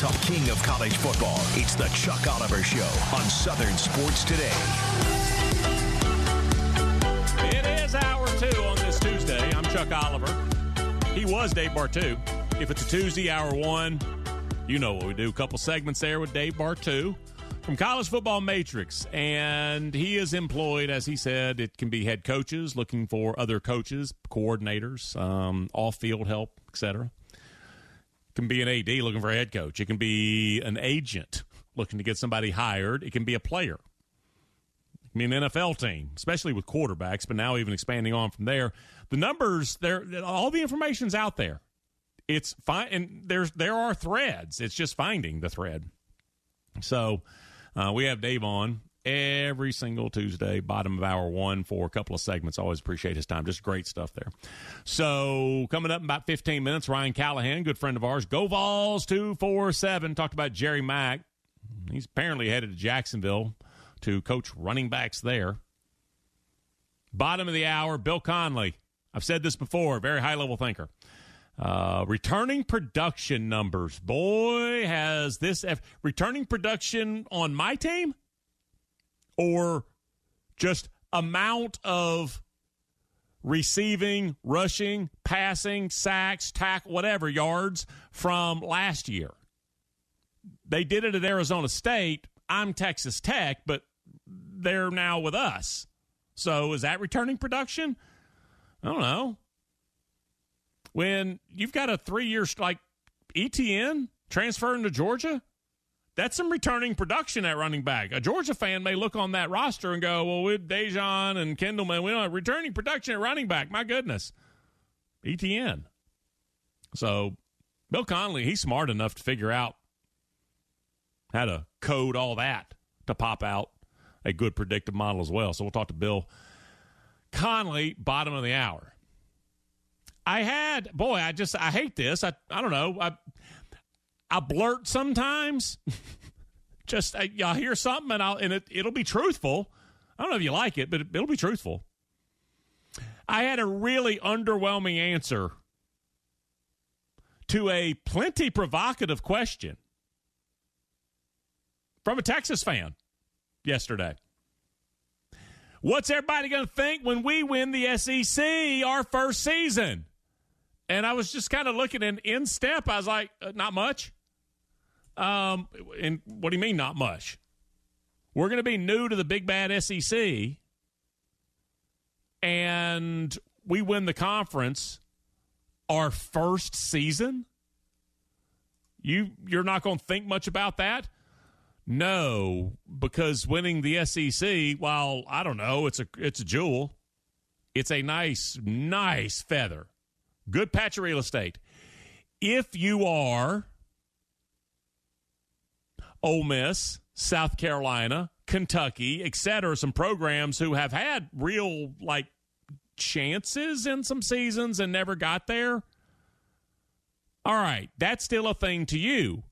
The king of college football. It's the Chuck Oliver Show on Southern Sports Today. It is hour two on this Tuesday. I'm Chuck Oliver. He was Dave Bartoo. If it's a Tuesday, hour one, you know what we do. A couple segments there with Dave Bartoo from College Football Matrix. And he is employed, as he said, it can be head coaches looking for other coaches, coordinators, um, off field help, etc can be an AD looking for a head coach. It can be an agent looking to get somebody hired. It can be a player. I mean, an NFL team, especially with quarterbacks, but now even expanding on from there. The numbers, there, all the information's out there. It's fine, and there's there are threads. It's just finding the thread. So, uh, we have Dave on, every single Tuesday, bottom of hour one for a couple of segments. Always appreciate his time. Just great stuff there. So, coming up in about 15 minutes, Ryan Callahan, good friend of ours, Go Vols 247, talked about Jerry Mack. He's apparently headed to Jacksonville to coach running backs there. Bottom of the hour, Bill Connelly. I've said this before, very high level thinker. Uh, returning production numbers. Boy, has this F- returning production on my team or just amount of receiving, rushing, passing, sacks, tack, whatever yards from last year. They did it at Arizona State. I'm Texas Tech, but they're now with us. So is that returning production? I don't know. When you've got a three year like Etienne transferring to Georgia, that's some returning production at running back. A Georgia fan may look on that roster and go, well, with Daijun and Kendall, man, we don't have returning production at running back. My goodness. Etienne. So Bill Connelly, he's smart enough to figure out how to code all that to pop out a good predictive model as well. So we'll talk to Bill Connelly, bottom of the hour. I had, boy, I just, I hate this. I, I don't know. I, I blurt sometimes. Just I, y'all hear something and I'll and it it'll be truthful. I don't know if you like it, but it, it'll be truthful. I had a really underwhelming answer to a plenty provocative question from a Texas fan yesterday. What's everybody going to think when we win the SEC our first season? And I was just kind of looking in in step. I was like, uh, not much. Um, and what do you mean, not much? We're going to be new to the big bad SEC, and we win the conference our first season. You you're not going to think much about that? No, because winning the SEC, while I don't know, it's a it's a jewel. It's a nice nice feather. Good patch of real estate. If you are Ole Miss, South Carolina, Kentucky, etc. Some programs who have had real like chances in some seasons and never got there. All right, that's still a thing to you.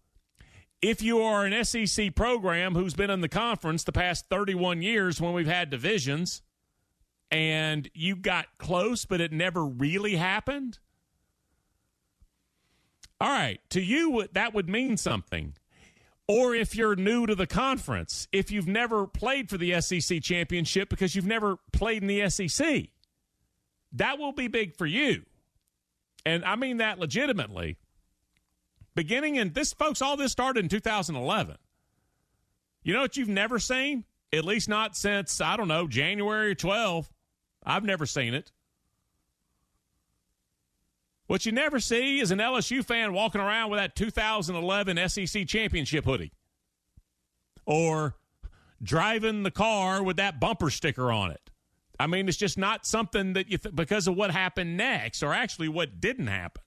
If you are an SEC program who's been in the conference the past 31 years when we've had divisions and you got close but it never really happened, all right, to you that would mean something or if you're new to the conference, if you've never played for the SEC championship because you've never played in the SEC, that will be big for you. And I mean that legitimately. Beginning in this, folks, all this started in 2011. You know what you've never seen? At least not since, I don't know, January 12. I've never seen it. What you never see is an LSU fan walking around with that 2011 SEC championship hoodie or driving the car with that bumper sticker on it. I mean, it's just not something that you, th- because of what happened next or actually what didn't happen.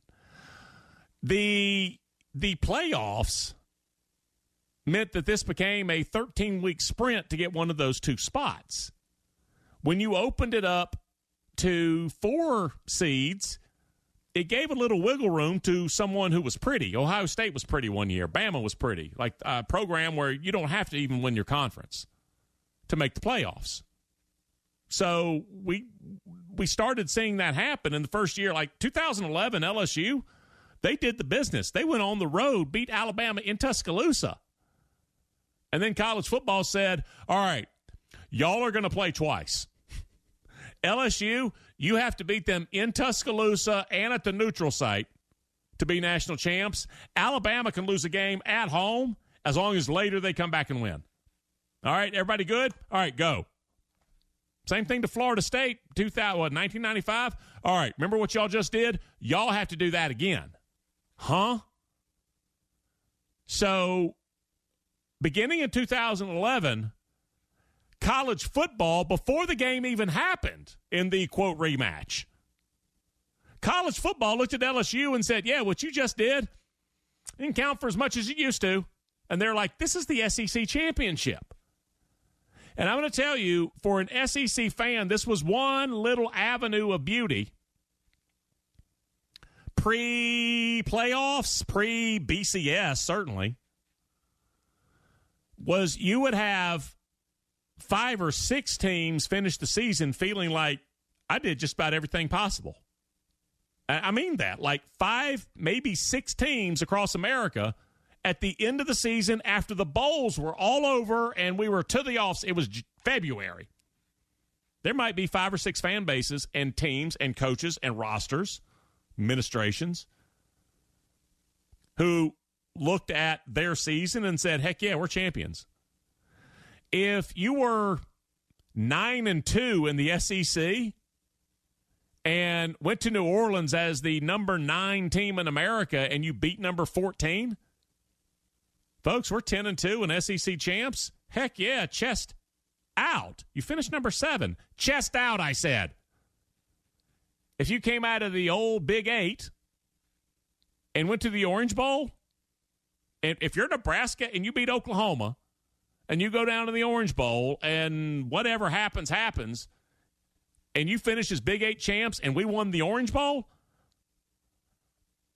The, the playoffs meant that this became a 13 week sprint to get one of those two spots. When you opened it up to four seeds, it gave a little wiggle room to someone who was pretty. Ohio State was pretty one year. Bama was pretty. Like a program where you don't have to even win your conference to make the playoffs. So we we started seeing that happen in the first year, like 2011 LSU. They did the business. They went on the road, beat Alabama in Tuscaloosa. And then college football said, all right, y'all are going to play twice. LSU, you have to beat them in Tuscaloosa and at the neutral site to be national champs. Alabama can lose a game at home as long as later they come back and win. All right, everybody good? All right, go. Same thing to Florida State, 2000, what, 1995? All right, remember what y'all just did? Y'all have to do that again. Huh? So, beginning in 2011, college football, before the game even happened in the quote rematch, college football looked at LSU and said, Yeah, what you just did didn't count for as much as it used to. And they're like, This is the SEC championship. And I'm going to tell you, for an SEC fan, this was one little avenue of beauty pre playoffs, pre BCS, certainly, was you would have five or six teams finish the season feeling like I did just about everything possible. I mean that. Like five, maybe six teams across America at the end of the season after the bowls were all over and we were to the offs. It was February. There might be five or six fan bases and teams and coaches and rosters administrations who looked at their season and said, heck yeah, we're champions. If you were nine and two in the SEC and went to New Orleans as the number nine team in America and you beat number 14, folks, we're 10 and two and SEC champs. Heck yeah, chest out. You finished number seven. Chest out, I said. If you came out of the old Big Eight and went to the Orange Bowl, and if you're Nebraska and you beat Oklahoma, and you go down to the Orange Bowl, and whatever happens, happens, and you finish as Big Eight champs, and we won the Orange Bowl,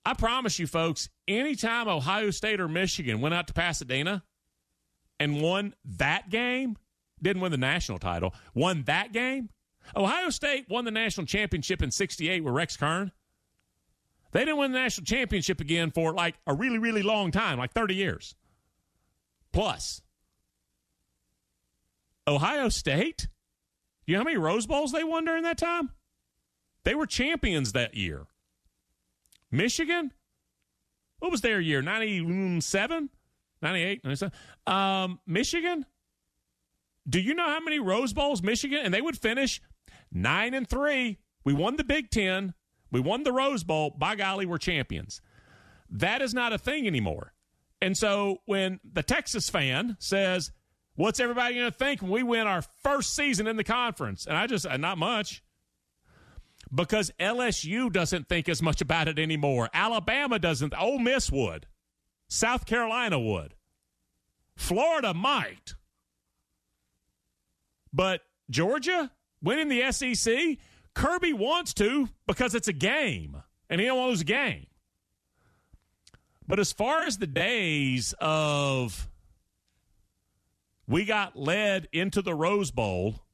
I promise you, folks, anytime Ohio State or Michigan went out to Pasadena and won that game, didn't win the national title, won that game, Ohio State won the national championship in 68 with Rex Kern. They didn't win the national championship again for like a really, really long time, like 30 years. Plus, Ohio State, you know how many Rose Bowls they won during that time? They were champions that year. Michigan, what was their year? 97? 98? 97? Um, Michigan, do you know how many Rose Bowls Michigan? And they would finish Nine and three. We won the Big Ten. We won the Rose Bowl. By golly, we're champions. That is not a thing anymore. And so when the Texas fan says, What's everybody going to think when we win our first season in the conference? And I just, not much. Because LSU doesn't think as much about it anymore. Alabama doesn't. Ole Miss would. South Carolina would. Florida might. But Georgia, winning the SEC, Kirby wants to because it's a game, and he don't want to lose a game. But as far as the days of we got led into the Rose Bowl,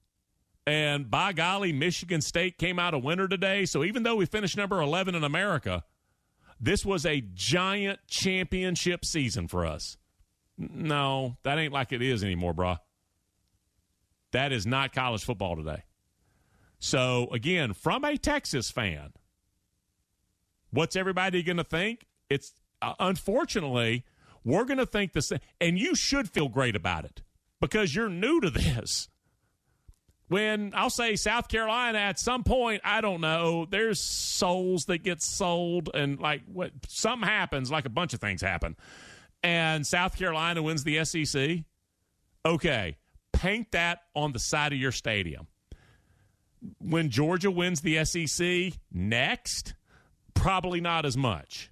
and by golly, Michigan State came out a winner today. So even though we finished number 11 in America, this was a giant championship season for us. No, that ain't like it is anymore, brah. That is not college football today. So, again, from a Texas fan, what's everybody going to think? It's uh, unfortunately, we're going to think the same. And you should feel great about it because you're new to this. When I'll say South Carolina at some point, I don't know, there's souls that get sold and like what something happens, like a bunch of things happen. And South Carolina wins the SEC. Okay, paint that on the side of your stadium when Georgia wins the SEC next, probably not as much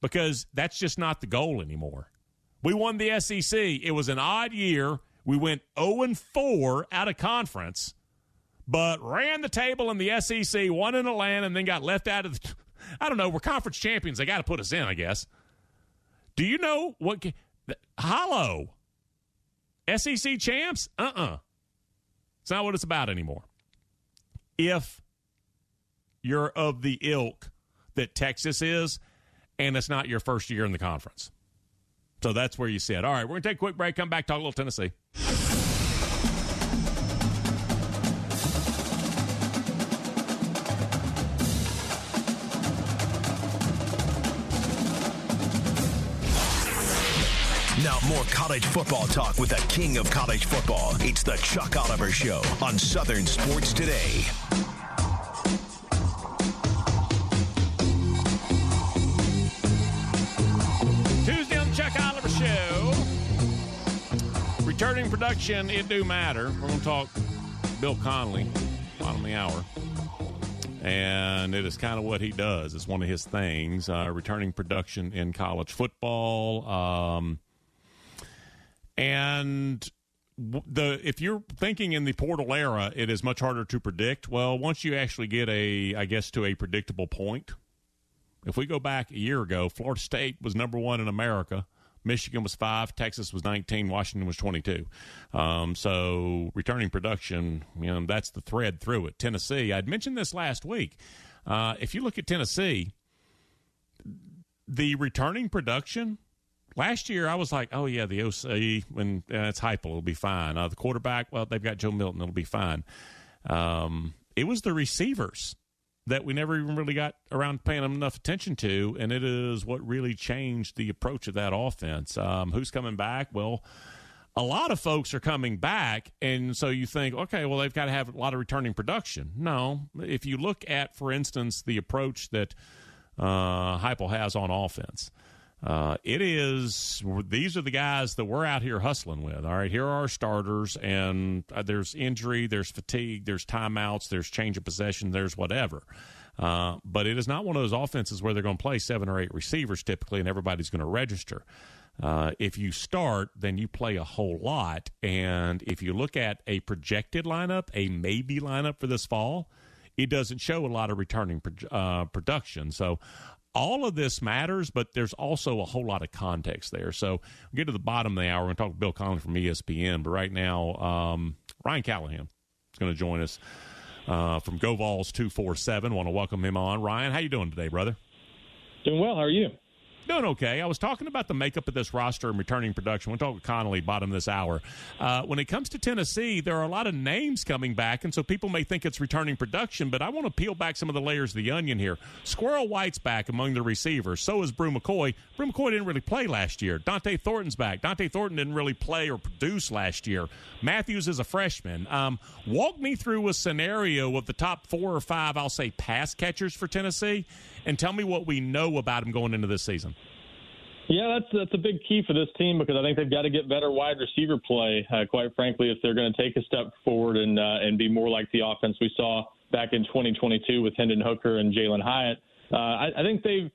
because that's just not the goal anymore. We won the SEC. It was an odd year. We went 0 and 4 out of conference, but ran the table in the SEC, won in Atlanta, and then got left out of the. I don't know. We're conference champions. They got to put us in, I guess. Do you know what? Hollow. SEC champs? Uh uh-uh. uh. It's not what it's about anymore. If you're of the ilk that Texas is, and it's not your first year in the conference. So that's where you sit. All right, we're going to take a quick break, come back, talk a little Tennessee. Now, more college football talk with the king of college football. It's the Chuck Oliver Show on Southern Sports Today. Returning production, it do matter. We're going to talk Bill Connelly, bottom of the hour. And it is kind of what he does. It's one of his things. Uh, returning production in college football. Um, and the if you're thinking in the portal era, it is much harder to predict. Well, once you actually get a, I guess, to a predictable point. If we go back a year ago, Florida State was number one in America. Michigan was five, Texas was 19, Washington was 22. Um, so returning production, you know, that's the thread through it. Tennessee, I'd mentioned this last week. Uh, if you look at Tennessee, the returning production Last year, I was like, oh, yeah, the OC, when uh, it's Heupel, it'll be fine. Uh, the quarterback, well, they've got Joe Milton, it'll be fine. Um, it was the receivers that we never even really got around paying them enough attention to, and it is what really changed the approach of that offense. Um, who's coming back? Well, a lot of folks are coming back, and so you think, okay, well, they've got to have a lot of returning production. No, if you look at, for instance, the approach that uh, Heupel has on offense – uh, it is these are the guys that we're out here hustling with. All right, here are our starters, and uh, there's injury, there's fatigue, there's timeouts, there's change of possession, there's whatever. Uh, but it is not one of those offenses where they're going to play seven or eight receivers typically, and everybody's going to register. Uh, if you start, then you play a whole lot. And if you look at a projected lineup, a maybe lineup for this fall, it doesn't show a lot of returning uh, production. So all of this matters, but there's also a whole lot of context there. So we'll get to the bottom of the hour. We're going to talk to Bill Collins from ESPN. But right now, um, Ryan Callahan is going to join us uh, from GoVols 247. Want to welcome him on. Ryan, how you doing today, brother? Doing well. How are you? Doing okay. I was talking about the makeup of this roster and returning production. We'll talk with Connelly bottom this hour. Uh, when it comes to Tennessee, there are a lot of names coming back, and so people may think it's returning production, but I want to peel back some of the layers of the onion here. Squirrel White's back among the receivers. So is Bru McCoy. Bru McCoy didn't really play last year. Dont'e Thornton's back. Dont'e Thornton didn't really play or produce last year. Matthews is a freshman. Um, walk me through a scenario of the top four or five, I'll say, pass catchers for Tennessee, and tell me what we know about him going into this season. Yeah, that's that's a big key for this team because I think they've got to get better wide receiver play. Uh, quite frankly, if they're going to take a step forward and uh, and be more like the offense we saw back in 2022 with Hendon Hooker and Jalin Hyatt, uh, I, I think they've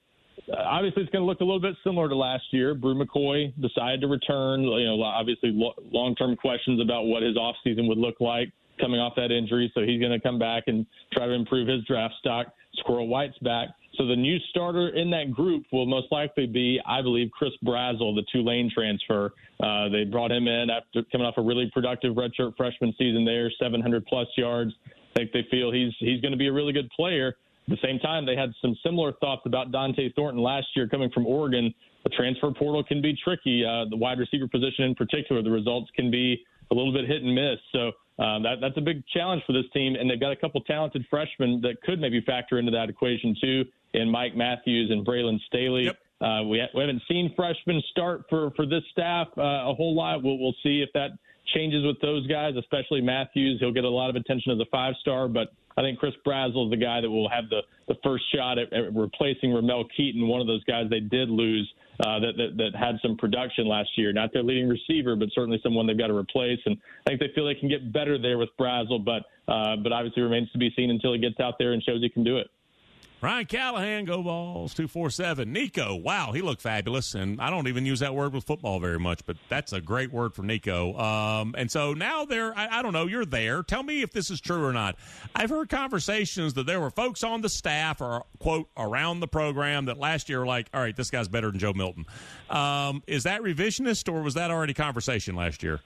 obviously it's going to look a little bit similar to last year. Bru McCoy decided to return. You know, obviously lo- long-term questions about what his offseason would look like coming off that injury, so he's going to come back and try to improve his draft stock. Squirrel White's back. So the new starter in that group will most likely be, I believe, Chris Brazzell, the Tulane transfer. Uh, they brought him in after coming off a really productive redshirt freshman season there, 700 plus yards. I think they feel he's he's going to be a really good player. At the same time, they had some similar thoughts about Dont'e Thornton last year coming from Oregon. The transfer portal can be tricky. Uh, the wide receiver position in particular, the results can be a little bit hit and miss. So um, that, that's a big challenge for this team, and they've got a couple talented freshmen that could maybe factor into that equation too, in Mike Matthews and Braylon Staley. Yep. Uh, we, ha- we haven't seen freshmen start for for this staff uh, a whole lot. We'll, we'll see if that changes with those guys, especially Matthews. He'll get a lot of attention as a five star, but I think Chris Brazzell is the guy that will have the, the first shot at, at replacing Ramel Keyton, one of those guys they did lose uh, that, that, that had some production last year. Not their leading receiver, but certainly someone they've got to replace. And I think they feel they can get better there with Brazzell, but uh, but obviously remains to be seen until he gets out there and shows he can do it. Ryan Callahan, go Vols, 247. Nico, wow, he looked fabulous. And I don't even use that word with football very much, but that's a great word for Nico. Um, and so now there, I, I, don't know, you're there. Tell me if this is true or not. I've heard conversations that there were folks on the staff or, quote, around the program that last year were like, all right, this guy's better than Joe Milton. Um, is that revisionist or was that already conversation last year?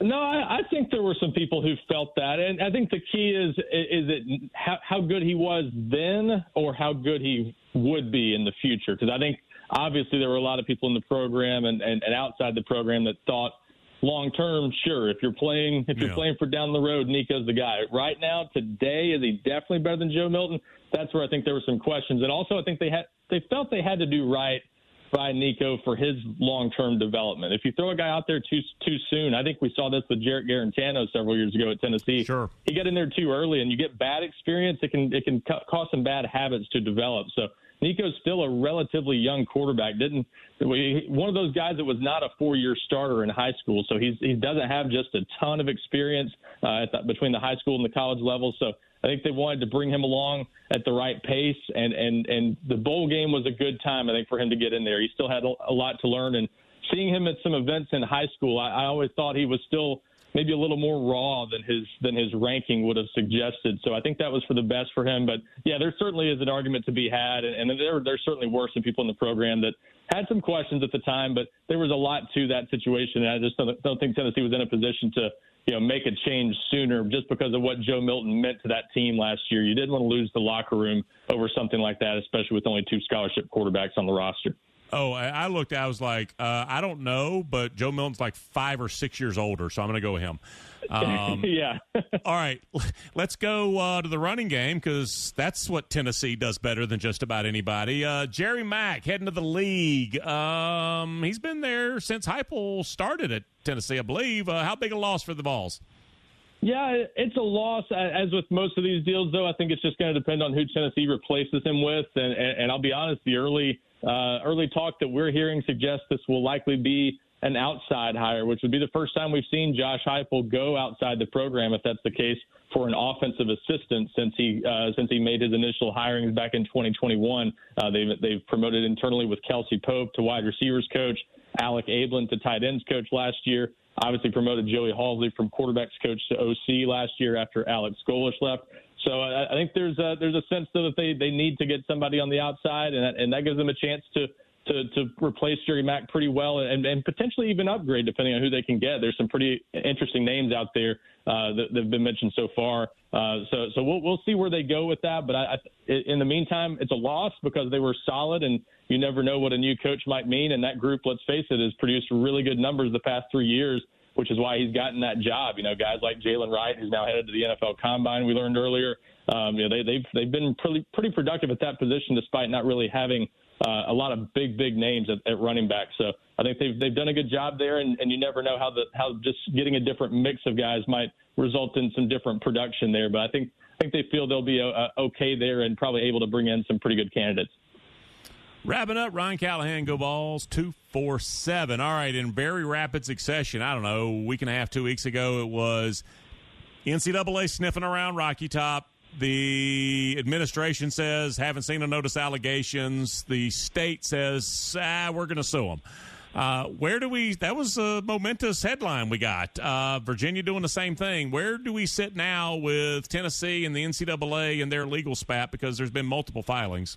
No, I, I think there were some people who felt that, and I think the key is is it how, how good he was then, or how good he would be in the future. Because I think obviously there were a lot of people in the program and, and, and outside the program that thought long term, sure, if you're playing if you're yeah. playing for down the road, Nico's the guy. Right now, today, is he definitely better than Joe Milton? That's where I think there were some questions, and also I think they had they felt they had to do right by Nico for his long term development. If you throw a guy out there too too soon, I think we saw this with Jarrett Guarantano several years ago at Tennessee. Sure, he got in there too early, and you get bad experience. It can it can cause some bad habits to develop. So Nico's still a relatively young quarterback. Didn't one of those guys that was not a four-year starter in high school, so he's he doesn't have just a ton of experience uh, the, between the high school and the college level. So I think they wanted to bring him along at the right pace, and and and the bowl game was a good time. I think for him to get in there. He still had a lot to learn, and seeing him at some events in high school, I, I always thought he was still maybe a little more raw than his than his ranking would have suggested. So I think that was for the best for him. But yeah, there certainly is an argument to be had, and, and there there certainly were some people in the program that had some questions at the time, but there was a lot to that situation, and I just don't, don't think Tennessee was in a position to you know, make a change sooner just because of what Joe Milton meant to that team last year. You didn't want to lose the locker room over something like that, especially with only two scholarship quarterbacks on the roster. Oh, I looked. I was like, uh, I don't know, but Joe Milton's like five or six years older, so I'm going to go with him. Um, yeah. all right, let's go uh, to the running game because that's what Tennessee does better than just about anybody. Uh, Jerry Mack heading to the league. Um, he's been there since Heupel started at Tennessee, I believe. Uh, how big a loss for the Vols? Yeah, it's a loss. As with most of these deals, though, I think it's just going to depend on who Tennessee replaces him with. And, and, and I'll be honest, the early uh, early talk that we're hearing suggests this will likely be an outside hire, which would be the first time we've seen Josh Heupel go outside the program, if that's the case, for an offensive assistant since he uh, since he made his initial hirings back in 2021. Uh, they've they've promoted internally with Kelsey Pope to wide receivers coach, Alec Abeln to tight ends coach last year. Obviously promoted Joey Halzle from quarterbacks coach to OC last year after Alex Golesh left. So I, I think there's a, there's a sense though that they, they need to get somebody on the outside, and that, and that gives them a chance to to, to replace Jerry Mack pretty well and, and potentially even upgrade depending on who they can get. There's some pretty interesting names out there uh, that, have been mentioned so far. Uh, so so we'll we'll see where they go with that. But I, I, in the meantime, it's a loss because they were solid, and you never know what a new coach might mean. And that group, let's face it, has produced really good numbers the past three years which is why he's gotten that job. You know, guys like Jaylen Wright, who's now headed to the NFL Combine, we learned earlier. Um, you know, they, they've they've been pretty pretty productive at that position, despite not really having uh, a lot of big big names at, at running back. So I think they've they've done a good job there, and, and you never know how the how just getting a different mix of guys might result in some different production there. But I think I think they feel they'll be uh, uh okay there and probably able to bring in some pretty good candidates. Wrapping up, Ryan Callahan, go Vols, 247. All right, in very rapid succession, I don't know, a week and a half, two weeks ago, it was NCAA sniffing around Rocky Top. The administration says, haven't seen or notice allegations. The state says, ah, we're going to sue them. Uh, where do we? That was a momentous headline we got. Uh, Virginia doing the same thing. Where do we sit now with Tennessee and the NCAA and their legal spat? Because there's been multiple filings.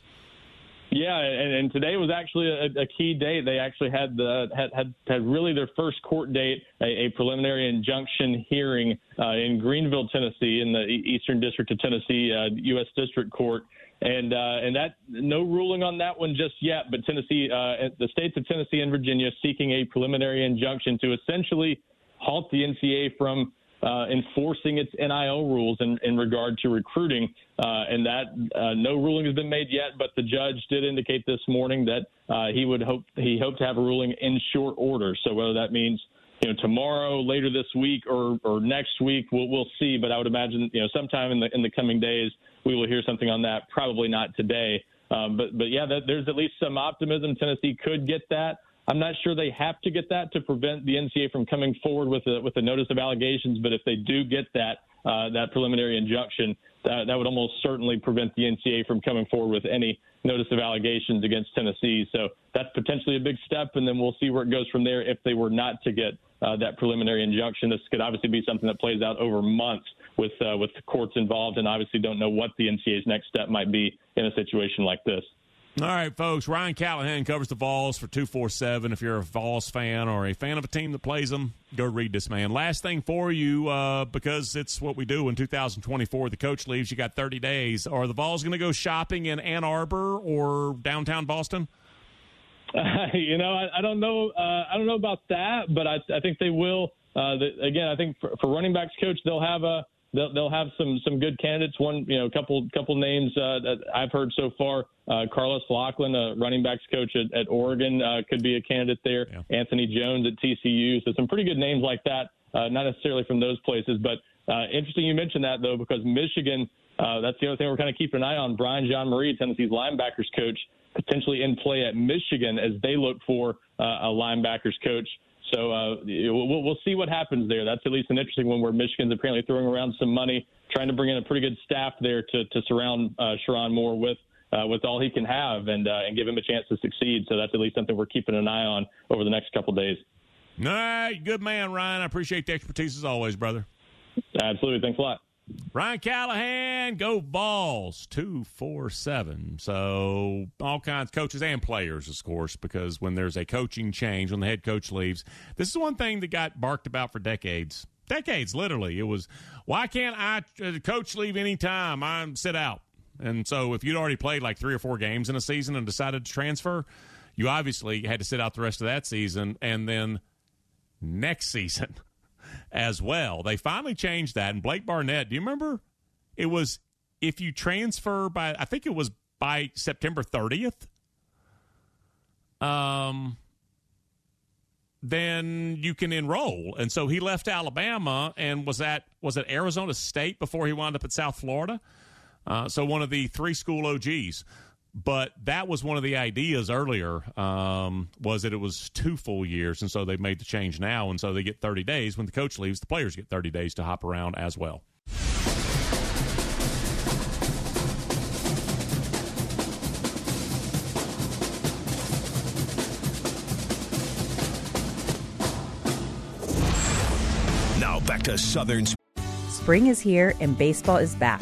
Yeah, and, and today was actually a, a key date. They actually had the had had, had really their first court date, a, a preliminary injunction hearing uh, in Greenville, Tennessee, in the Eastern District of Tennessee, uh, U.S. District Court, and uh, and that no ruling on that one just yet. But Tennessee, uh, the states of Tennessee and Virginia, seeking a preliminary injunction to essentially halt the NCAA from uh, enforcing its NIL rules in, in regard to recruiting. Uh, and that uh, no ruling has been made yet, but the judge did indicate this morning that uh, he would hope he hoped to have a ruling in short order. So whether that means you know tomorrow, later this week, or or next week, we'll we'll see. But I would imagine you know sometime in the in the coming days we will hear something on that. Probably not today. Um, but but yeah, that, there's at least some optimism. Tennessee could get that. I'm not sure they have to get that to prevent the NCAA from coming forward with a with a notice of allegations. But if they do get that uh, that preliminary injunction, that, that would almost certainly prevent the NCAA from coming forward with any notice of allegations against Tennessee. So that's potentially a big step, and then we'll see where it goes from there if they were not to get uh, that preliminary injunction. This could obviously be something that plays out over months with uh, with the courts involved, and obviously don't know what the NCAA's next step might be in a situation like this. All right, folks. Ryan Callahan covers the Vols for 247. If you're a Vols fan or a fan of a team that plays them, go read this man. Last thing for you, uh, because it's what we do in 2024. The coach leaves. You got 30 days. Are the Vols going to go shopping in Ann Arbor or downtown Boston? Uh, you know, I, I don't know. Uh, I don't know about that, but I, I think they will. Uh, again, I think for, for running backs coach, they'll have a they'll, they'll have some some good candidates. One, you know, a couple couple names uh, that I've heard so far. Uh, Carlos Locklyn, a running backs coach at, at Oregon, uh, could be a candidate there. Yeah. Anthony Jones at TCU. So some pretty good names like that. Uh, not necessarily from those places, but uh, interesting you mentioned that though because Michigan. Uh, that's the other thing we're kind of keeping an eye on. Brian Jean-Mary, Tennessee's linebackers coach, potentially in play at Michigan as they look for uh, a linebackers coach. So uh, we'll, we'll see what happens there. That's at least an interesting one where Michigan's apparently throwing around some money, trying to bring in a pretty good staff there to, to surround uh, Sherrone Moore with. Uh, with all he can have and uh, and give him a chance to succeed. So that's at least something we're keeping an eye on over the next couple days. All right, good man, Ryan. I appreciate the expertise as always, brother. Absolutely. Thanks a lot. Ryan Callahan, go Vols, 247. So, all kinds of coaches and players, of course, because when there's a coaching change, when the head coach leaves, this is one thing that got barked about for decades. Decades, literally. It was, why can't I, uh, coach leave anytime? I sit out. And so, if you'd already played like three or four games in a season and decided to transfer, you obviously had to sit out the rest of that season. And then next season, as well. They finally changed that. And Blake Barnett, do you remember? It was if you transfer by, I think it was by September 30th. Um, then you can enroll. And so he left Alabama and was at was at Arizona State before he wound up at South Florida. Uh, so one of the three school OGs but that was one of the ideas earlier um, was that it was two full years and so they've made the change now and so they get 30 days. When the coach leaves the players get 30 days to hop around as well. Now back to southern spring is here and baseball is back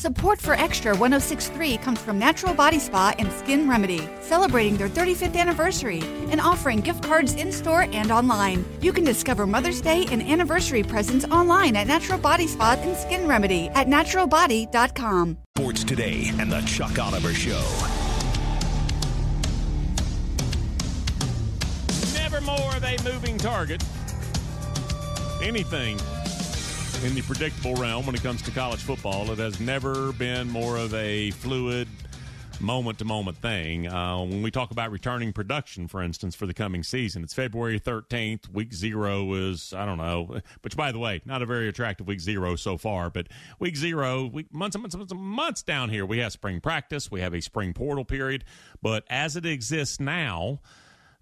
Support for Extra 1063 comes from Natural Body Spa and Skin Remedy, celebrating their 35th anniversary and offering gift cards in store and online. You can discover Mother's Day and anniversary presents online at Natural Body Spa and Skin Remedy at naturalbody.com. Sports Today and the Chuck Oliver Show. Never more of a moving target. Anything in the predictable realm when it comes to college football. It has never been more of a fluid, moment to moment thing. Uh, when we talk about returning production, for instance, for the coming season, it's February 13th. Week zero is, I don't know, which, by the way, not a very attractive week zero so far, but week zero, week, months and months, months, months down here, we have spring practice, we have a spring portal period. But as it exists now,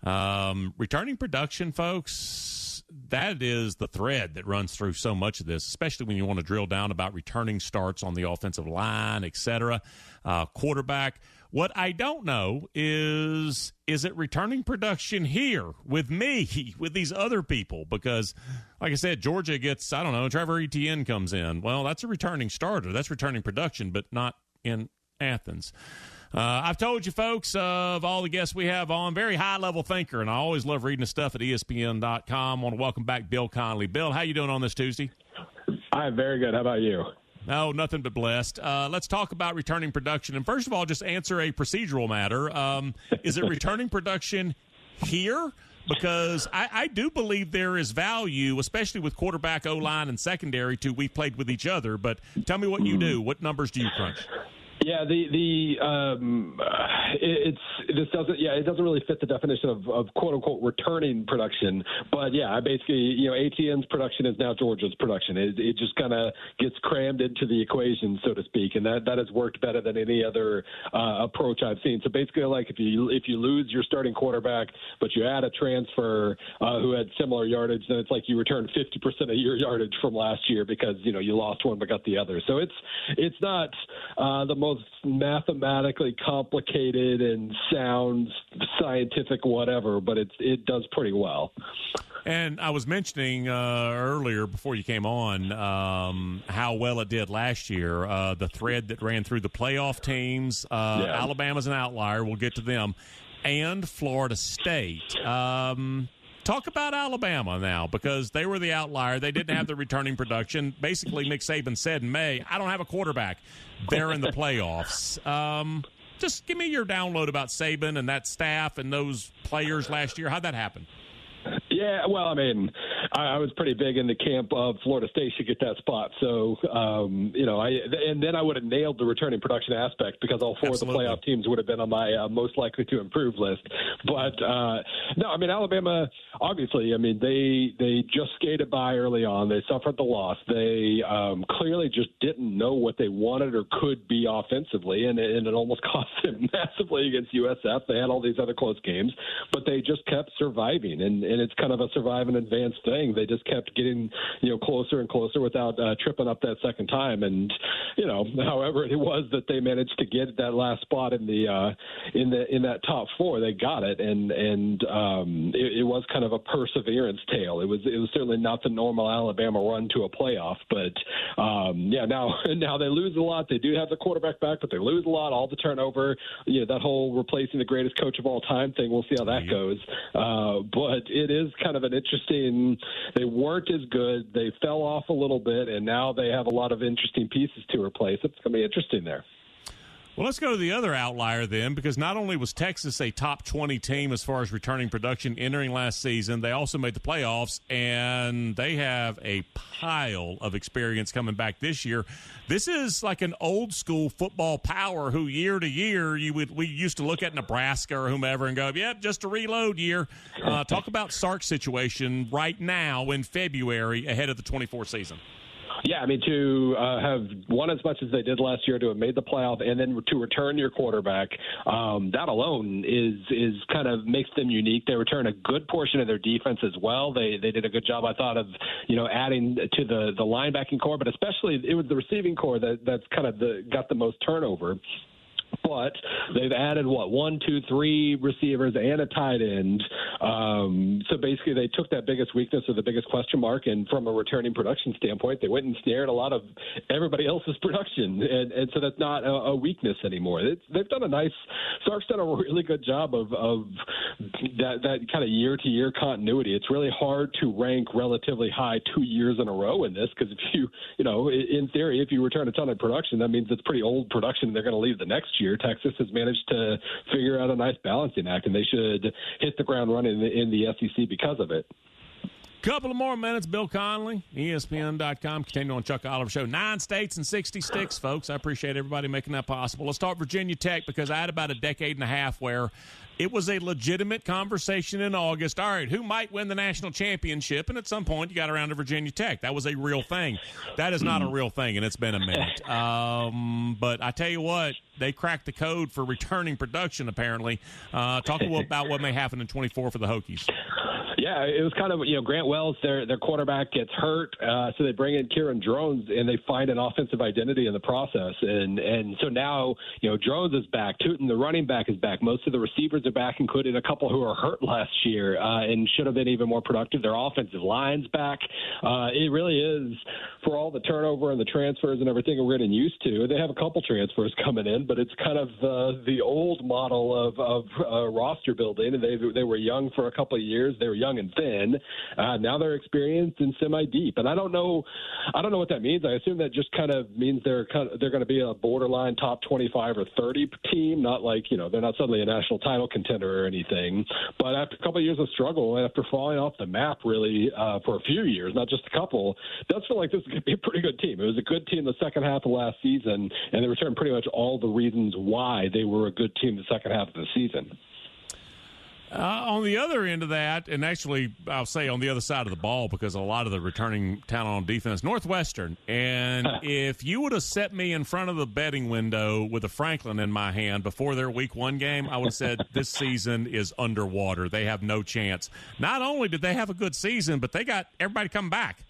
um, returning production, folks, that is the thread that runs through so much of this, especially when you want to drill down about returning starts on the offensive line, etc. Uh, quarterback. What I don't know is is it returning production here with me, with these other people? Because, like I said, Georgia gets I don't know. Trevor Etienne comes in. Well, that's a returning starter. That's returning production, but not in Athens. Uh, I've told you, folks, of all the guests we have on, very high level thinker, and I always love reading the stuff at ESPN.com. Want to welcome back Bill Connelly. Bill, how you doing on this Tuesday? I'm very good. How about you? No, nothing but blessed. Uh, let's talk about returning production. And first of all, just answer a procedural matter. Um, is it returning production here? Because I, I, do believe there is value, especially with quarterback, O line, and secondary, to We've played with each other. But tell me what you do. What numbers do you crunch? Yeah, the the um, it, it's this doesn't yeah it doesn't really fit the definition of, of quote unquote returning production. But yeah, basically you know Etienne's production is now Georgia's production. It, it just kind of gets crammed into the equation, so to speak, and that that has worked better than any other uh, approach I've seen. So basically, like if you if you lose your starting quarterback, but you add a transfer uh, who had similar yardage, then it's like you return 50% of your yardage from last year because you know you lost one but got the other. So it's it's not uh, the most mathematically complicated and sounds scientific whatever, but it's it does pretty well. And I was mentioning uh, earlier before you came on um, how well it did last year. Uh, the thread that ran through the playoff teams. Uh, yeah. Alabama's an outlier. We'll get to them. And Florida State. Um, talk about Alabama now because they were the outlier. They didn't have the returning production. Basically, Nick Saban said in May, I don't have a quarterback. They're in the playoffs. Um, just give me your download about Saban and that staff and those players last year. How'd that happen? Yeah, well, I mean, I, I was pretty big in the camp of Florida State should get that spot. So, um, you know, I and then I would have nailed the returning production aspect because all four Absolutely. of the playoff teams would have been on my uh, most likely to improve list. But uh, no, I mean, Alabama, obviously, I mean, they they just skated by early on. They suffered the loss. They um, clearly just didn't know what they wanted or could be offensively, and, and it almost cost them massively against USF. They had all these other close games, but they just kept surviving, and, and it's kind of a survive and advance thing. They just kept getting you know closer and closer without uh, tripping up that second time. And you know, however it was that they managed to get that last spot in the uh, in the in that top four, they got it. And and um, it, it was kind of a perseverance tale. It was it was certainly not the normal Alabama run to a playoff, but um, yeah, now now they lose a lot. They do have the quarterback back, but they lose a lot. All the turnover, you know, that whole replacing the greatest coach of all time thing. We'll see how that goes. Uh, but it is kind of an interesting. They weren't as good. They fell off a little bit, and now they have a lot of interesting pieces to replace. It's going to be interesting there. Well, let's go to the other outlier then, because not only was Texas a top 20 team as far as returning production entering last season, they also made the playoffs, and they have a pile of experience coming back this year. This is like an old school football power who year to year you would we used to look at Nebraska or whomever and go, yep, just a reload year. Uh, talk about Sark's situation right now in February ahead of the 24 season. Yeah, I mean to uh, have won as much as they did last year, to have made the playoff, and then to return your quarterback, um, that alone is is kind of makes them unique. They return a good portion of their defense as well. They they did a good job, I thought, of you know adding to the the linebacking corps, but especially it was the receiving corps that that's kind of the got the most turnover but they've added what one, two, three receivers and a tight end. Um, so basically, they took that biggest weakness or the biggest question mark, and from a returning production standpoint, they went and snared a lot of everybody else's production, and, and so that's not a, a weakness anymore. It's, they've done a nice. Sark's done a really good job of of that that kind of year to year continuity. It's really hard to rank relatively high two years in a row in this because if you you know in theory if you return a ton of production, that means it's pretty old production. They're going to leave the next year. Texas has managed to figure out a nice balancing act, and they should hit the ground running in the, in the SEC because of it. Couple of more minutes. Bill Connelly, ESPN.com. Continue on Chuck Oliver Show. Nine states and 60 sticks, folks. I appreciate everybody making that possible. Let's start Virginia Tech because I had about a decade and a half where it was a legitimate conversation in August. All right, who might win the national championship? And at some point, you got around to Virginia Tech. That was a real thing. That is not a real thing, and it's been a minute. Um, but I tell you what, they cracked the code for returning production, apparently. Uh, talk about what may happen in 24 for the Hokies. Yeah, it was kind of you know Grant Wells, their their quarterback gets hurt, uh, so they bring in Kyron Drones and they find an offensive identity in the process, and and so now you know Drones is back, Tuten the running back is back, most of the receivers are back, including a couple who were hurt last year uh, and should have been even more productive. Their offensive line's back. Uh, it really is for all the turnover and the transfers and everything we're getting used to. They have a couple transfers coming in, but it's kind of the old model of of uh, roster building, and they they were young for a couple of years. They were young young and thin. Uh, now they're experienced and semi deep, and I don't know, I don't know what that means. I assume that just kind of means they're kind of, they're going to be a borderline top 25 or 30 team, not like you know they're not suddenly a national title contender or anything. But after a couple of years of struggle and after falling off the map really uh, for a few years, not just a couple, does feel like this is going to be a pretty good team. It was a good team the second half of last season, and they returned pretty much all the reasons why they were a good team the second half of the season. Uh, on the other end of that, and actually, I'll say on the other side of the ball because a lot of the returning talent on defense, Northwestern. And if you would have set me in front of the betting window with a Franklin in my hand before their week one game, I would have said this season is underwater. They have no chance. Not only did they have a good season, but they got everybody coming back.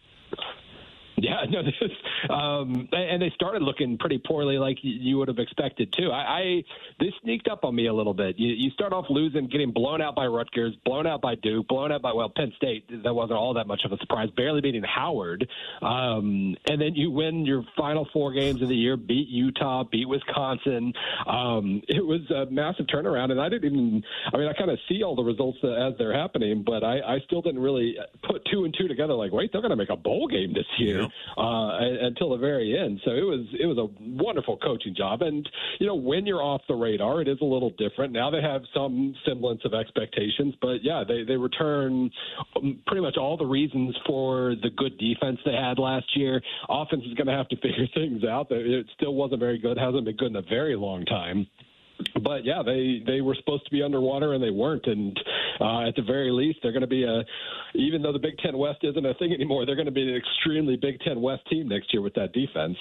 Yeah, no, this, um, and they started looking pretty poorly, like you would have expected too. I, I they sneaked up on me a little bit. You, you start off losing, getting blown out by Rutgers, blown out by Duke, blown out by well Penn State. That wasn't all that much of a surprise. Barely beating Howard, um, and then you win your final four games of the year, beat Utah, beat Wisconsin. Um, it was a massive turnaround, and I didn't even. I mean, I kind of see all the results as they're happening, but I, I still didn't really put two and two together. Like, wait, they're going to make a bowl game this year. Uh, until the very end. So it was it was a wonderful coaching job. And you know, when you're off the radar, it is a little different. Now they have some semblance of expectations, but yeah, they they return um, pretty much all the reasons for the good defense they had last year. Offense is going to have to figure things out. It still wasn't very good. Hasn't been good in a very long time but yeah, they they were supposed to be underwater and they weren't. And uh, at the very least, they're going to be a even though the Big Ten West isn't a thing anymore, they're going to be an extremely Big Ten West team next year with that defense.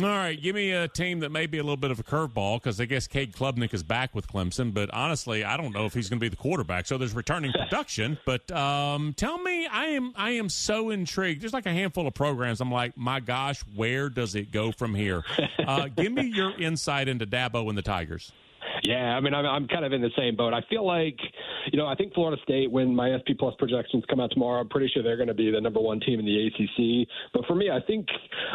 All right, give me a team that may be a little bit of a curveball because I guess Cade Klubnik is back with Clemson, but honestly, I don't know if he's going to be the quarterback. So there's returning production, but um, tell me, I am I am so intrigued. There's like a handful of programs. I'm like, my gosh, where does it go from here? Uh, give me your insight into Dabo and the Tigers. Yeah, I mean, I'm, I'm kind of in the same boat. I feel like, you know, I think Florida State, when my SP Plus projections come out tomorrow, I'm pretty sure they're going to be the number one team in the ACC. But for me, I think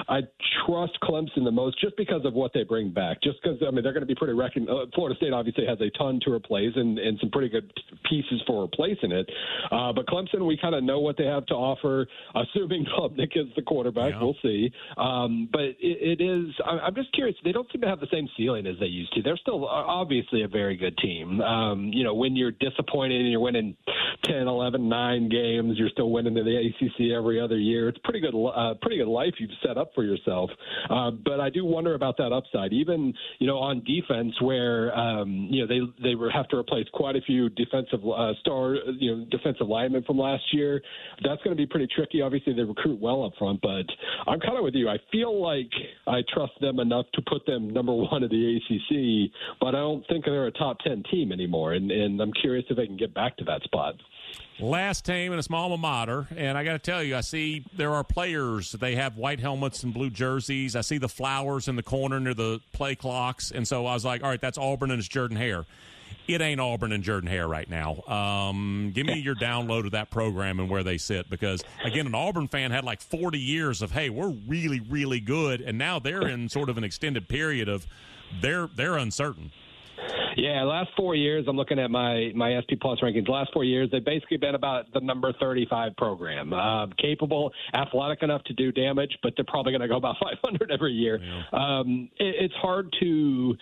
I trust Clemson the most just because of what they bring back. Just because, I mean, they're going to be pretty reckon. Uh, Florida State obviously has a ton to replace and, and some pretty good pieces for replacing it. Uh, but Clemson, we kind of know what they have to offer, assuming Klubnik is the quarterback. Yeah. We'll see. Um, but it, it is, I'm just curious. They don't seem to have the same ceiling as they used to. They're still obviously obviously a very good team. Um, you know, when you're disappointed and you're winning 10, 11, 9 games, you're still winning in the ACC every other year. It's pretty good, uh, pretty good life you've set up for yourself. Uh, but I do wonder about that upside, even you know on defense, where um, you know they they have to replace quite a few defensive uh, star, you know, defensive linemen from last year. That's going to be pretty tricky. Obviously, they recruit well up front, but I'm kind of with you. I feel like I trust them enough to put them number one in the ACC, but I don't think they're a top 10 team anymore. And, and I'm curious if they can get back to that spot. Last team in a small alma mater, and I got to tell you, I see there are players. They have white helmets and blue jerseys. I see the flowers in the corner near the play clocks, and so I was like, "All right, that's Auburn and it's Jordan Hare." It ain't Auburn and Jordan Hare right now. Um, give me your download of that program and where they sit, because again, an Auburn fan had like 40 years of, "Hey, we're really, really good," and now they're in sort of an extended period of they're they're uncertain. Yeah, last four years, I'm looking at my my SP Plus rankings. Last four years, they've basically been about the number 35 program, uh, capable, athletic enough to do damage, but they're probably going to go about 500 every year. Yeah. Um, it, it's hard to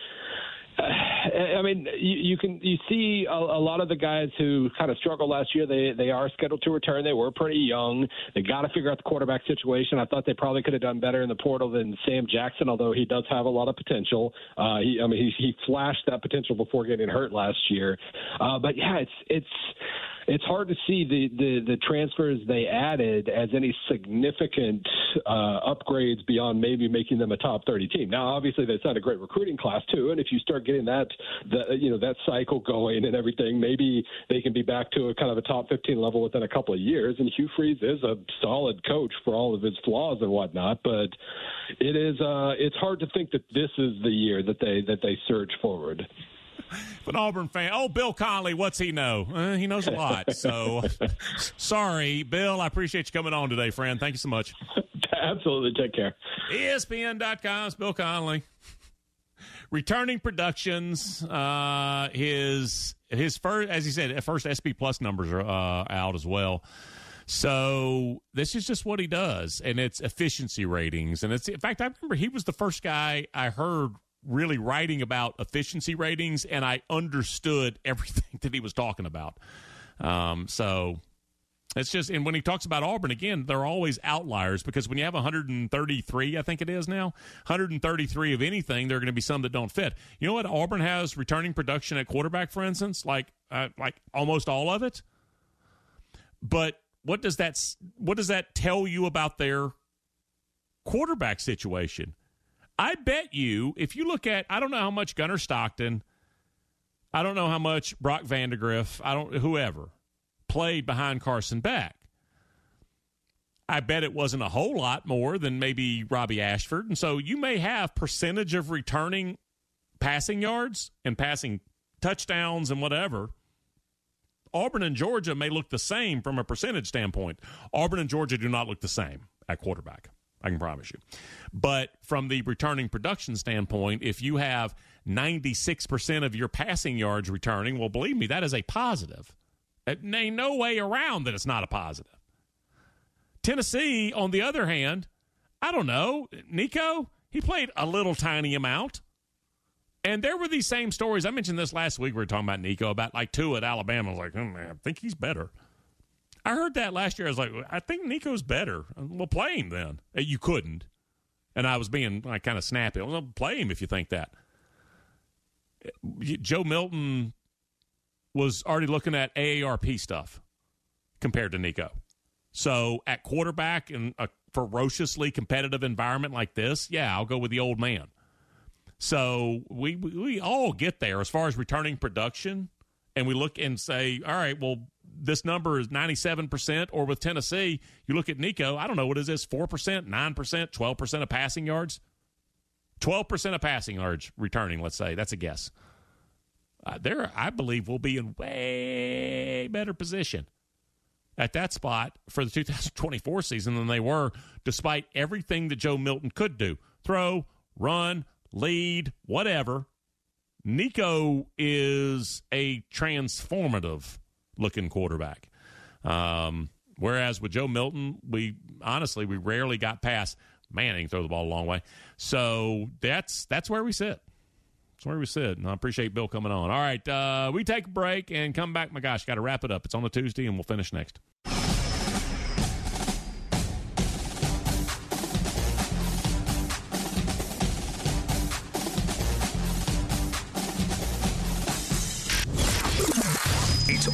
I mean, you, you can you see a, a, lot of the guys who kind of struggled last year. They they are scheduled to return. They were pretty young. They got to figure out the quarterback situation. I thought they probably could have done better in the portal than Sam Jackson, although he does have a lot of potential. Uh, he, I mean, he, he flashed that potential before getting hurt last year. Uh, but yeah, it's it's it's hard to see the, the, the transfers they added as any significant uh, upgrades beyond maybe making them a top 30 team. Now, obviously, that's not a great recruiting class too, and if you start getting that the, you know that cycle going and everything, maybe they can be back to a kind of a top 15 level within a couple of years. And Hugh Freeze is a solid coach for all of his flaws and whatnot, but it is uh, it's hard to think that this is the year that they that they surge forward an Auburn fan. Oh, Bill Connelly, what's he know? Uh, he knows a lot. So sorry, Bill. I appreciate you coming on today, friend. Thank you so much. Absolutely. Take care. ESPN.com's Bill Connelly. returning productions. Uh, his his first, as he said, first SP plus numbers are uh, out as well. So this is just what he does, and it's efficiency ratings. And it's in fact, I remember he was the first guy I heard really writing about efficiency ratings, and I understood everything that he was talking about. Um, so it's just, and when he talks about Auburn again, they're always outliers because when you have 133, I think it is now, 133 of anything, there are going to be some that don't fit. You know what? Auburn has returning production at quarterback, for instance, like uh, like almost all of it. But what does that what does that tell you about their quarterback situation? I bet you if you look at I don't know how much Gunnar Stockton, I don't know how much Brock Vandagriff, I don't whoever played behind Carson Beck. I bet it wasn't a whole lot more than maybe Robby Ashford. And so you may have percentage of returning passing yards and passing touchdowns and whatever. Auburn and Georgia may look the same from a percentage standpoint. Auburn and Georgia do not look the same at quarterback. I can promise you. But from the returning production standpoint, if you have 96% of your passing yards returning, well, believe me, that is a positive. There ain't no way around that it's not a positive. Tennessee, on the other hand, I don't know. Nico, he played a little tiny amount. And there were these same stories. I mentioned this last week. We were talking about Nico, about like two at Alabama. I was like, man, I think he's better. I heard that last year. I was like, I think Nico's better. Well, play him then. Uh, you couldn't. And I was being like kind of snappy. Well, play him if you think that. Joe Milton was already looking at AARP stuff compared to Nico. So at quarterback in a ferociously competitive environment like this, yeah, I'll go with the old man. So we we all get there as far as returning production, and we look and say, all right, well, this number is ninety seven percent, or with Tennessee, you look at Nico, I don't know what is this, four percent, nine percent, twelve percent of passing yards, twelve percent of passing yards returning. Let's say that's a guess uh, there, I believe, will be in way better position at that spot for the 2024 season than they were, despite everything that Joe Milton could do throw, run, lead, whatever. Nico is a transformative looking quarterback. Um, whereas with Joe Milton, we honestly, we rarely got past Manning throw the ball a long way. So that's that's where we sit. That's where we sit. And I appreciate Bill coming on. All right, uh, we take a break and come back. My gosh, got to wrap it up. It's on a Tuesday, and we'll finish next.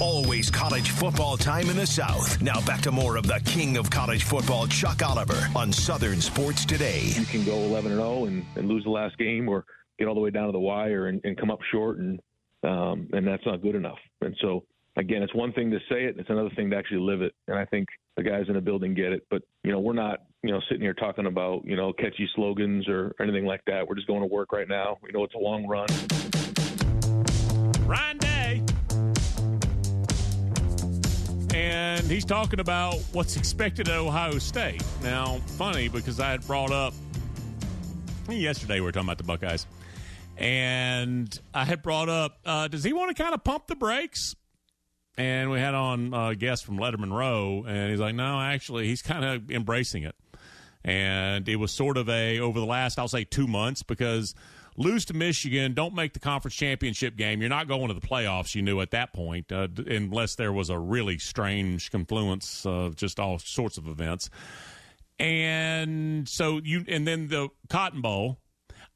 Always college football time in the South. Now back to more of the king of college football, Chuck Oliver, on Southern Sports Today. You can go 11 and 0 and lose the last game, or get all the way down to the wire and, and come up short, and um, and that's not good enough. And so again, it's one thing to say it, it's another thing to actually live it. And I think the guys in the building get it. But you know, we're not you know sitting here talking about you know catchy slogans or anything like that. We're just going to work right now. You know, it's a long run. Ryan And he's talking about what's expected at Ohio State. Now, funny because I had brought up yesterday we were talking about the Buckeyes and I had brought up, uh, does he want to kind of pump the brakes? And we had on a guest from Letterman Row, and he's like, no, actually, he's kind of embracing it. And it was sort of a, over the last, I'll say, two months, because lose to Michigan, don't make the conference championship game. You're not going to the playoffs, you knew at that point, uh, unless there was a really strange confluence of just all sorts of events. And so you, and then the Cotton Bowl,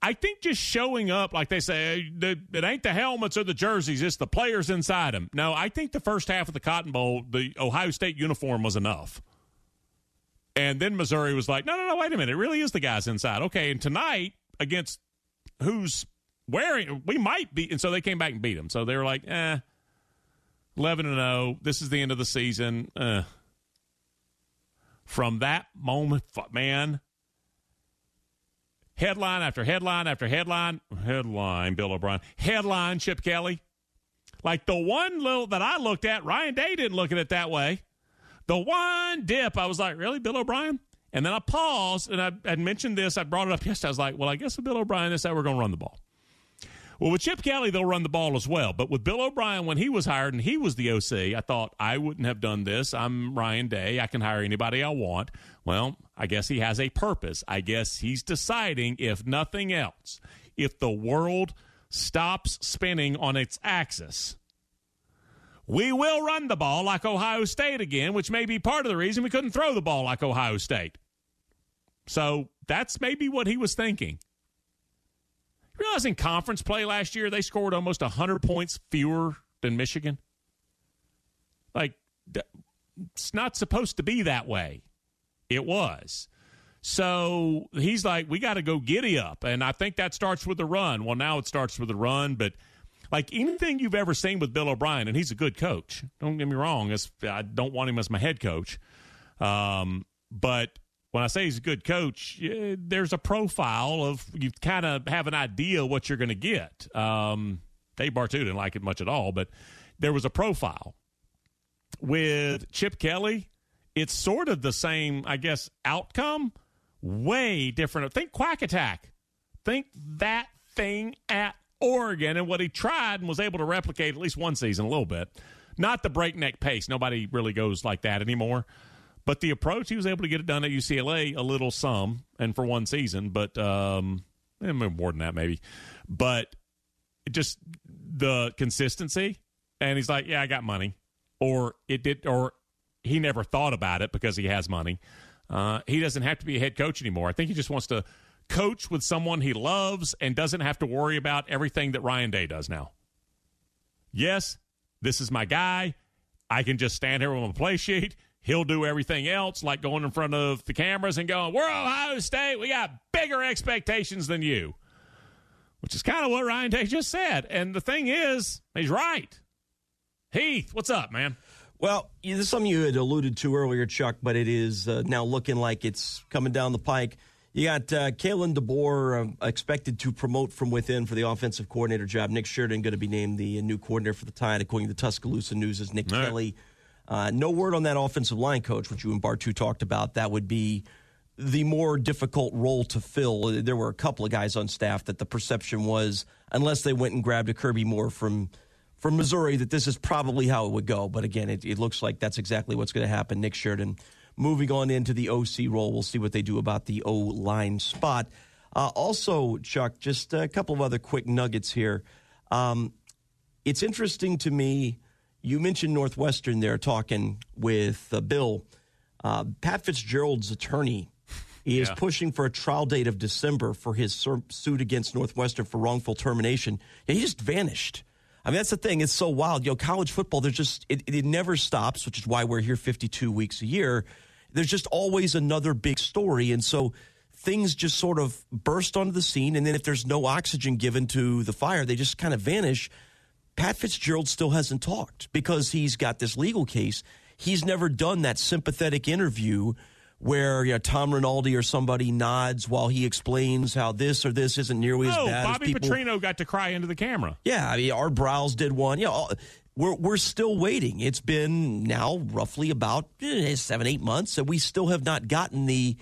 I think just showing up, like they say, it ain't the helmets or the jerseys, it's the players inside them. No, I think the first half of the Cotton Bowl, the Ohio State uniform was enough. And then Missouri was like, no, no, no, wait a minute. It really is the guys inside. Okay, and tonight against who's wearing, we might be. And so they came back and beat them. So they were like, eh, 11 and 0. This is the end of the season. Eh. From that moment, man, Headline after headline after headline. Headline, Bill O'Brien. Headline, Chip Kelly. Like the one little that I looked at, Ryan Day didn't look at it that way. The one dip, I was like, really, Bill O'Brien? And then I paused and I had mentioned this. I brought it up yesterday. I was like, well, I guess with Bill O'Brien, this how we're going to run the ball. Well, with Chip Kelly, they'll run the ball as well. But with Bill O'Brien, when he was hired and he was the OC, I thought I wouldn't have done this. I'm Ryan Day. I can hire anybody I want. Well, I guess he has a purpose. I guess he's deciding, if nothing else, if the world stops spinning on its axis, we will run the ball like Ohio State again, which may be part of the reason we couldn't throw the ball like Ohio State. So that's maybe what he was thinking. Realize in conference play last year, they scored almost 100 points fewer than Michigan? Like, it's not supposed to be that way. It was. So he's like, we got to go giddy up. And I think that starts with the run. Well, now it starts with the run, but like anything you've ever seen with Bill O'Brien, and he's a good coach. Don't get me wrong. I don't want him as my head coach. Um, but when I say he's a good coach, there's a profile of you kind of have an idea what you're going to get. Um, Dave Bartoo didn't like it much at all, but there was a profile. With Chip Kelly, it's sort of the same, I guess, outcome. Way different. Think Quack Attack. Think that thing at Oregon and what he tried and was able to replicate at least one season a little bit. Not the breakneck pace. Nobody really goes like that anymore. But the approach, he was able to get it done at UCLA a little some, and for one season, but um, eh, more than that maybe. But just the consistency, and he's like, "Yeah, I got money," or it did, or he never thought about it because he has money. Uh, he doesn't have to be a head coach anymore. I think he just wants to coach with someone he loves and doesn't have to worry about everything that Ryan Day does now. Yes, this is my guy. I can just stand here with my play sheet He'll do everything else, like going in front of the cameras and going, We're Ohio State. We got bigger expectations than you, which is kind of what Ryan Day just said. And the thing is, he's right. Heath, what's up, man? Well, this is something you had alluded to earlier, Chuck, but it is uh, now looking like it's coming down the pike. You got uh, Kalen DeBoer uh, expected to promote from within for the offensive coordinator job. Nick Sheridan going to be named the new coordinator for the Tide, according to the Tuscaloosa News, as Nick Kelly uh, no word on that offensive line coach, which you and Bartoo talked about. That would be the more difficult role to fill. There were a couple of guys on staff that the perception was, unless they went and grabbed a Kirby Moore from from Missouri, that this is probably how it would go. But again, it, it looks like that's exactly what's going to happen. Nick Sheridan moving on into the OC role. We'll see what they do about the O line spot. Uh, also, Chuck, just a couple of other quick nuggets here. Um, it's interesting to me you mentioned Northwestern there talking with uh, Bill. Uh, Pat Fitzgerald's attorney is yeah. pushing for a trial date of December for his suit against Northwestern for wrongful termination. Yeah, he just vanished. I mean, that's the thing. It's so wild. You know, college football, there's just, it, it never stops, which is why we're here 52 weeks a year. There's just always another big story. And so things just sort of burst onto the scene. And then if there's no oxygen given to the fire, they just kind of vanish. Pat Fitzgerald still hasn't talked because he's got this legal case. He's never done that sympathetic interview where you know, Tom Rinaldi or somebody nods while he explains how this or this isn't nearly as bad. Bobby as people. Petrino got to cry into the camera. Yeah, I mean, Art Briles did one. You know, we're we're still waiting. It's been now roughly about eh, seven, eight months, and we still have not gotten the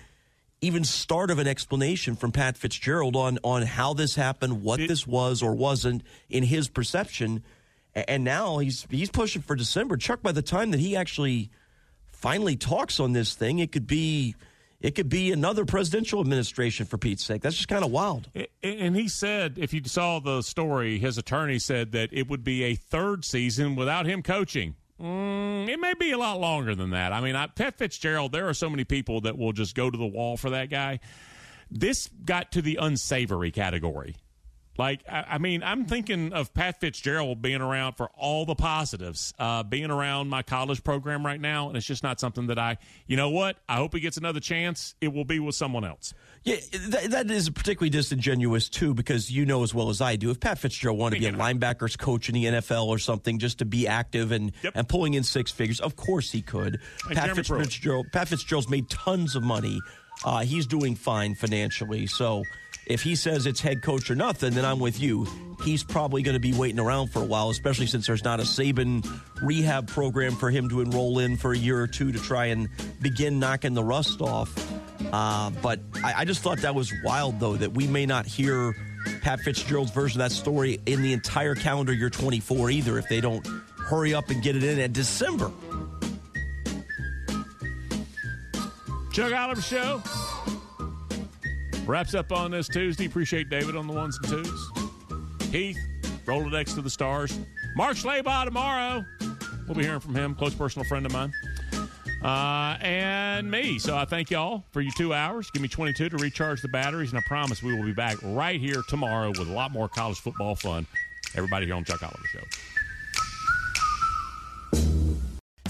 even start of an explanation from Pat Fitzgerald on on how this happened, what it, this was or wasn't in his perception. And now he's he's pushing for December. Chuck, by the time that he actually finally talks on this thing, it could be it could be another presidential administration for Pete's sake. That's just kind of wild. And he said, if you saw the story, his attorney said that it would be a third season without him coaching. Mm, it may be a lot longer than that. I mean, I, Pat Fitzgerald, there are so many people that will just go to the wall for that guy. This got to the unsavory category. Like, I, I mean, I'm thinking of Pat Fitzgerald being around for all the positives, uh, being around my college program right now, and it's just not something that I, you know what? I hope he gets another chance. It will be with someone else. Yeah, that, that is particularly disingenuous too, because you know as well as I do, if Pat Fitzgerald wanted to be a linebackers coach in the NFL or something, just to be active and yep. and pulling in six figures, of course he could. And Pat Fitzgerald, Pat Fitzgerald's made tons of money. Uh, he's doing fine financially, so if he says it's head coach or nothing, then I'm with you. He's probably going to be waiting around for a while, especially since there's not a Saban rehab program for him to enroll in for a year or two to try and begin knocking the rust off. Uh, but I, I just thought that was wild, though, that we may not hear Pat Fitzgerald's version of that story in the entire calendar year 24 either if they don't hurry up and get it in at December. Chuck Oliver Show wraps up on this Tuesday. Appreciate David on the ones and twos. Heath, Rolodex to the stars. Mark Schlabach tomorrow. We'll be hearing from him, close personal friend of mine. Uh, and me. So I thank y'all for your two hours. Give me 22 to recharge the batteries, and I promise we will be back right here tomorrow with a lot more college football fun. Everybody here on Chuck Oliver Show.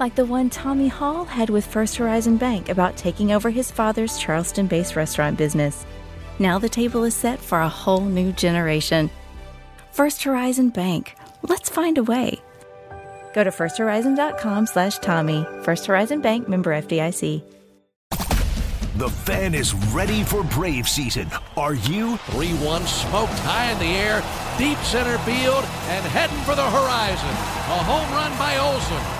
like the one Tommy Hall had with First Horizon Bank about taking over his father's Charleston based restaurant business. Now the table is set for a whole new generation. First Horizon Bank. Let's find a way. Go to firsthorizon.com slash Tommy. First Horizon Bank member FDIC. The fan is ready for Brave season. Are you? 3 1 smoked high in the air, deep center field, and heading for the horizon. A home run by Olson.